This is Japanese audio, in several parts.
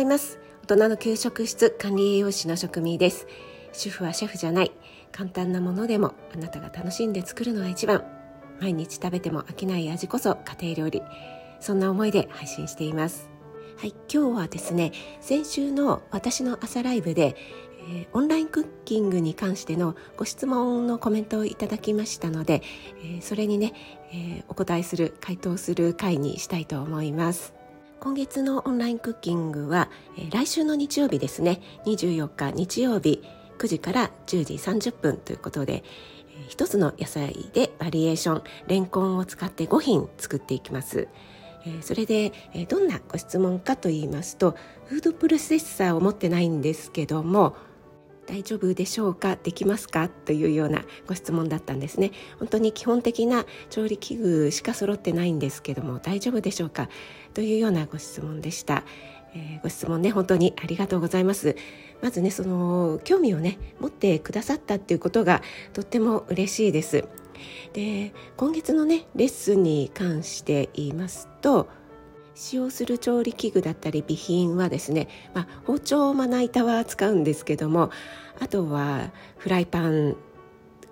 ざいます。大人の給食室管理栄養士の職味です。主婦はシェフじゃない。簡単なものでもあなたが楽しんで作るのが一番。毎日食べても飽きない味こそ家庭料理。そんな思いで配信しています。はい今日はですね先週の私の朝ライブでえー、オンラインクッキングに関してのご質問のコメントをいただきましたので、えー、それにね、えー、お答えする回答する回にしたいと思います。今月のオンラインクッキングは、えー、来週の日曜日ですね24日日曜日9時から10時30分ということで、えー、一つの野菜でバリエーションレンコンを使って5品作っていきます。え、それで、え、どんなご質問かと言いますとフードプロセッサーを持ってないんですけども大丈夫でしょうか？できますか？というようなご質問だったんですね。本当に基本的な調理器具しか揃ってないんですけども大丈夫でしょうか？というようなご質問でした、えー、ご質問ね本当にありがとうございます。まずねその興味をね持ってくださったっていうことがとっても嬉しいです。で今月のねレッスンに関して言いますと使用する調理器具だったり備品はですね、まあ、包丁まな板は使うんですけどもあとはフライパン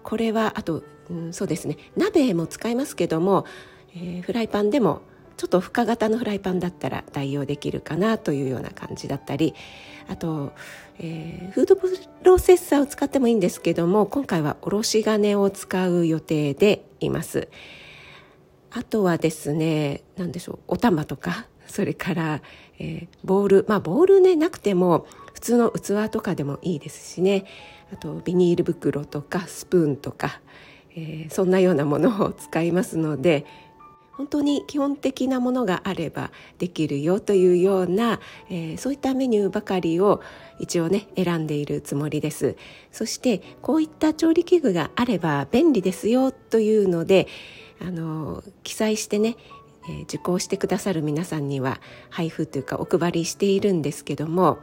これはあと、うん、そうですね鍋も使いますけども、えー、フライパンでもちょっと深型のフライパンだったら代用できるかなというような感じだったりあと、えー、フードプロセッサーを使ってもいいんですけども今回はおろし金を使う予定でいます。あとはですね何でしょうお玉とかそれから、えー、ボールまあボールねなくても普通の器とかでもいいですしね。あとビニール袋とかスプーンとか、えー、そんなようなものを使いますので本当に基本的なものがあればできるよというような、えー、そういったメニューばかりを一応ね選んでいるつもりです。そしてこういった調理器具があれば便利ですよというのであの記載してね、えー、受講してくださる皆さんには配布というかお配りしているんですけども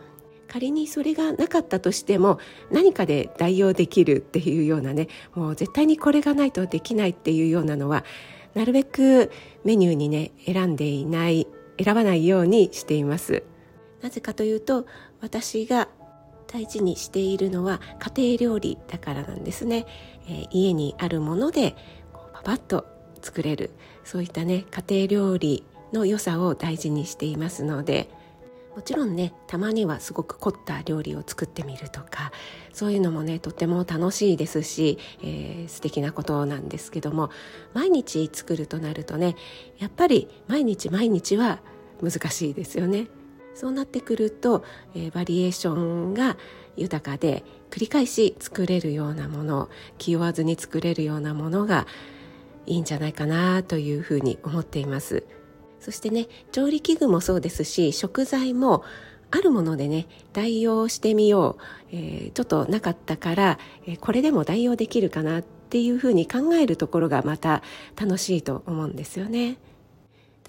仮にそれがなかったとしても何かで代用できるっていうようなねもう絶対にこれがないとできないっていうようなのはなるべくメニューにね選んでいない選ばないようにしています。なぜかというと私が大事にしているのは家庭料理だからなんですね、えー、家にあるものでパパッと作れるそういったね家庭料理の良さを大事にしていますのでもちろんねたまにはすごく凝った料理を作ってみるとかそういうのもねとっても楽しいですし、えー、素敵なことなんですけども毎日作るとなるとねやっぱり毎日毎日は難しいですよね。そうなってくると、えー、バリエーションが豊かで繰り返し作れるようなもの気負わずに作れるようなものがいいんじゃないかなというふうに思っています。そしてね調理器具もそうですし食材もあるものでね代用してみよう、えー、ちょっとなかったから、えー、これでも代用できるかなっていうふうに考えるところがまた楽しいと思うんですよね。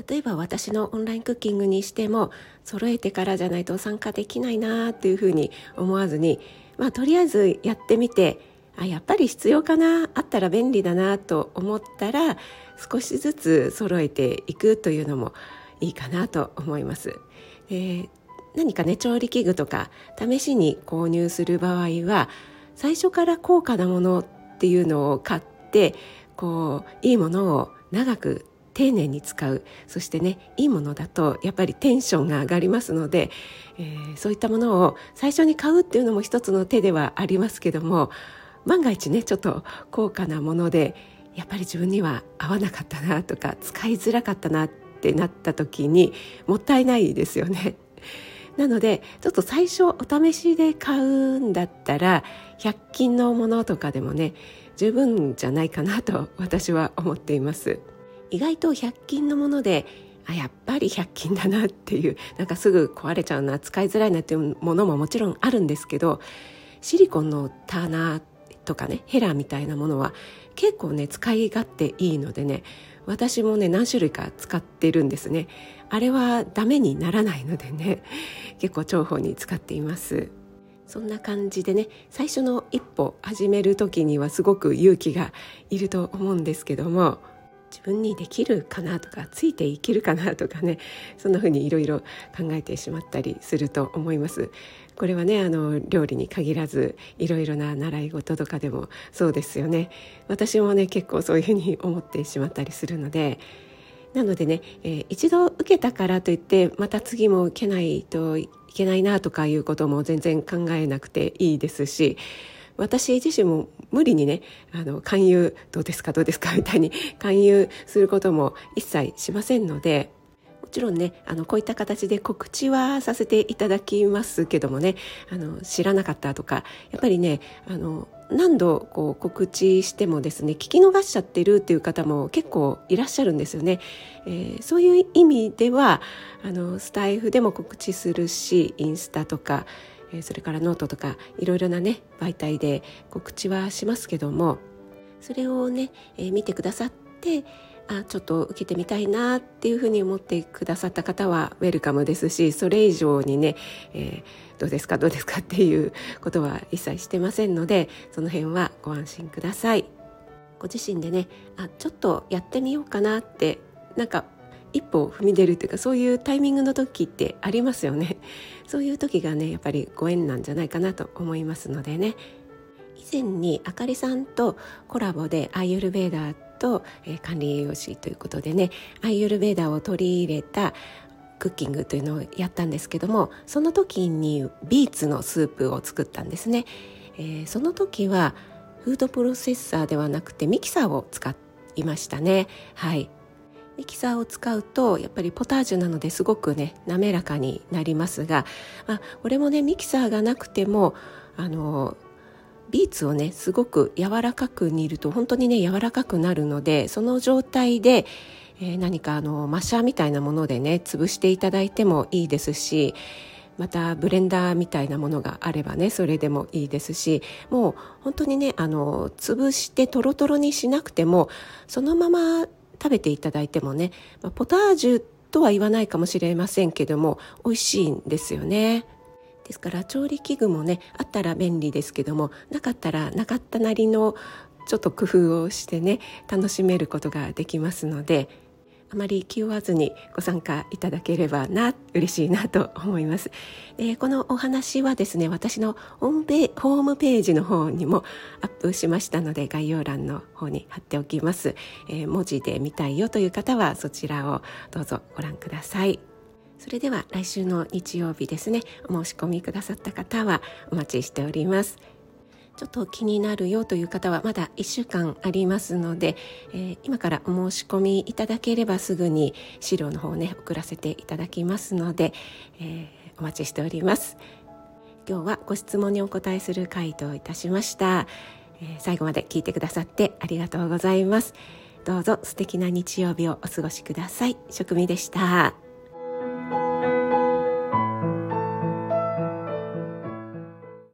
例えば私のオンラインクッキングにしても揃えてからじゃないと参加できないなっていうふうに思わずにまあとりあえずやってみてあやっぱり必要かなあったら便利だなと思ったら少しずつ揃えていくというのもいいかなと思います。えー、何かね調理器具とか試しに購入する場合は最初から高価なものっていうのを買ってこういいものを長く丁寧に使うそしてねいいものだとやっぱりテンションが上がりますので、えー、そういったものを最初に買うっていうのも一つの手ではありますけども万が一ねちょっと高価なものでやっぱり自分には合わなかったなとか使いづらかったなってなった時にもったいないですよね。なのでちょっと最初お試しで買うんだったら100均のものとかでもね十分じゃないかなと私は思っています意外と100均のものであやっぱり100均だなっていうなんかすぐ壊れちゃうな使いづらいなっていうものももちろんあるんですけどシリコンのターナーとかねヘラみたいなものは結構ね使い勝手いいのでね私もね何種類か使ってるんですね。あれはダメにならないのでね結構重宝に使っています。そんな感じでね最初の一歩始める時にはすごく勇気がいると思うんですけども自分にできるかなとかついていけるかなとかねそんな風にいろいろ考えてしまったりすると思います。これはねあの料理に限らずいろいろな習い事とかでもそうですよね私もね結構そういうふうに思ってしまったりするのでなのでね、えー、一度受けたからといってまた次も受けないといけないなとかいうことも全然考えなくていいですし私自身も無理にねあの勧誘どうですかどうですかみたいに 勧誘することも一切しませんのでもちろんねあのこういった形で告知はさせていただきますけどもねあの知らなかったとかやっぱりねあの何度こう告知してもですね聞き逃しちゃってるっていう方も結構いらっしゃるんですよね。えー、そういう意味ではあのスタイフでも告知するしインスタとかそれからノートとかいろいろなね媒体で告知はしますけどもそれをね、見てくださってあちょっと受けてみたいなっていうふうに思ってくださった方はウェルカムですしそれ以上にね、えー、どうですかどうですかっていう ことは一切してませんのでその辺はご安心ください。ご自身でねあちょっとやってみようかなってなんか一歩踏み出るっていうかそういうタイミングの時ってありますよね。そういう時がねやっぱりご縁なんじゃないかなと思いますのでね。以前にあかりさんとコラボでアイユルベーダーと、え、管理栄養士ということでねアイユルベーダーを取り入れたクッキングというのをやったんですけどもその時にビーツのスープを作ったんですね、えー、その時はフードプロセッサーではなくてミキサーを使いましたね。はい。ミキサーを使うとやっぱりポタージュなのですごくね滑らかになりますが、まあ、これもねミキサーがなくてもあのビーツをねすごく柔らかく煮ると本当にね柔らかくなるのでその状態で、えー、何かあのマッシャーみたいなものでね潰していただいてもいいですしまたブレンダーみたいなものがあればねそれでもいいですしもう本当にねあの潰してトロトロにしなくてもそのまま食べていただいてもね、まあ、ポタージュとは言わないかもしれませんけども美味しいんですよね。ですから調理器具もねあったら便利ですけどもなかったらなかったなりのちょっと工夫をしてね楽しめることができますのでまり気負わずにご参加いただければな嬉しいなと思います、えー、このお話はですね私のホームペホームページの方にもアップしましたので概要欄の方に貼っておきます、えー、文字で見たいよという方はそちらをどうぞご覧ください。それでは来週の日曜日ですねお申し込みくださった方はお待ちしております。ちょっと気になるよという方はまだ1週間ありますので、えー、今からお申し込みいただければすぐに資料の方ね送らせていただきますので、えー、お待ちしております。今日はご質問にお答えする回答いたしました、えー、最後まで聞いてくださってありがとうございます。どうぞ素敵な日曜日をお過ごしください。職味でした。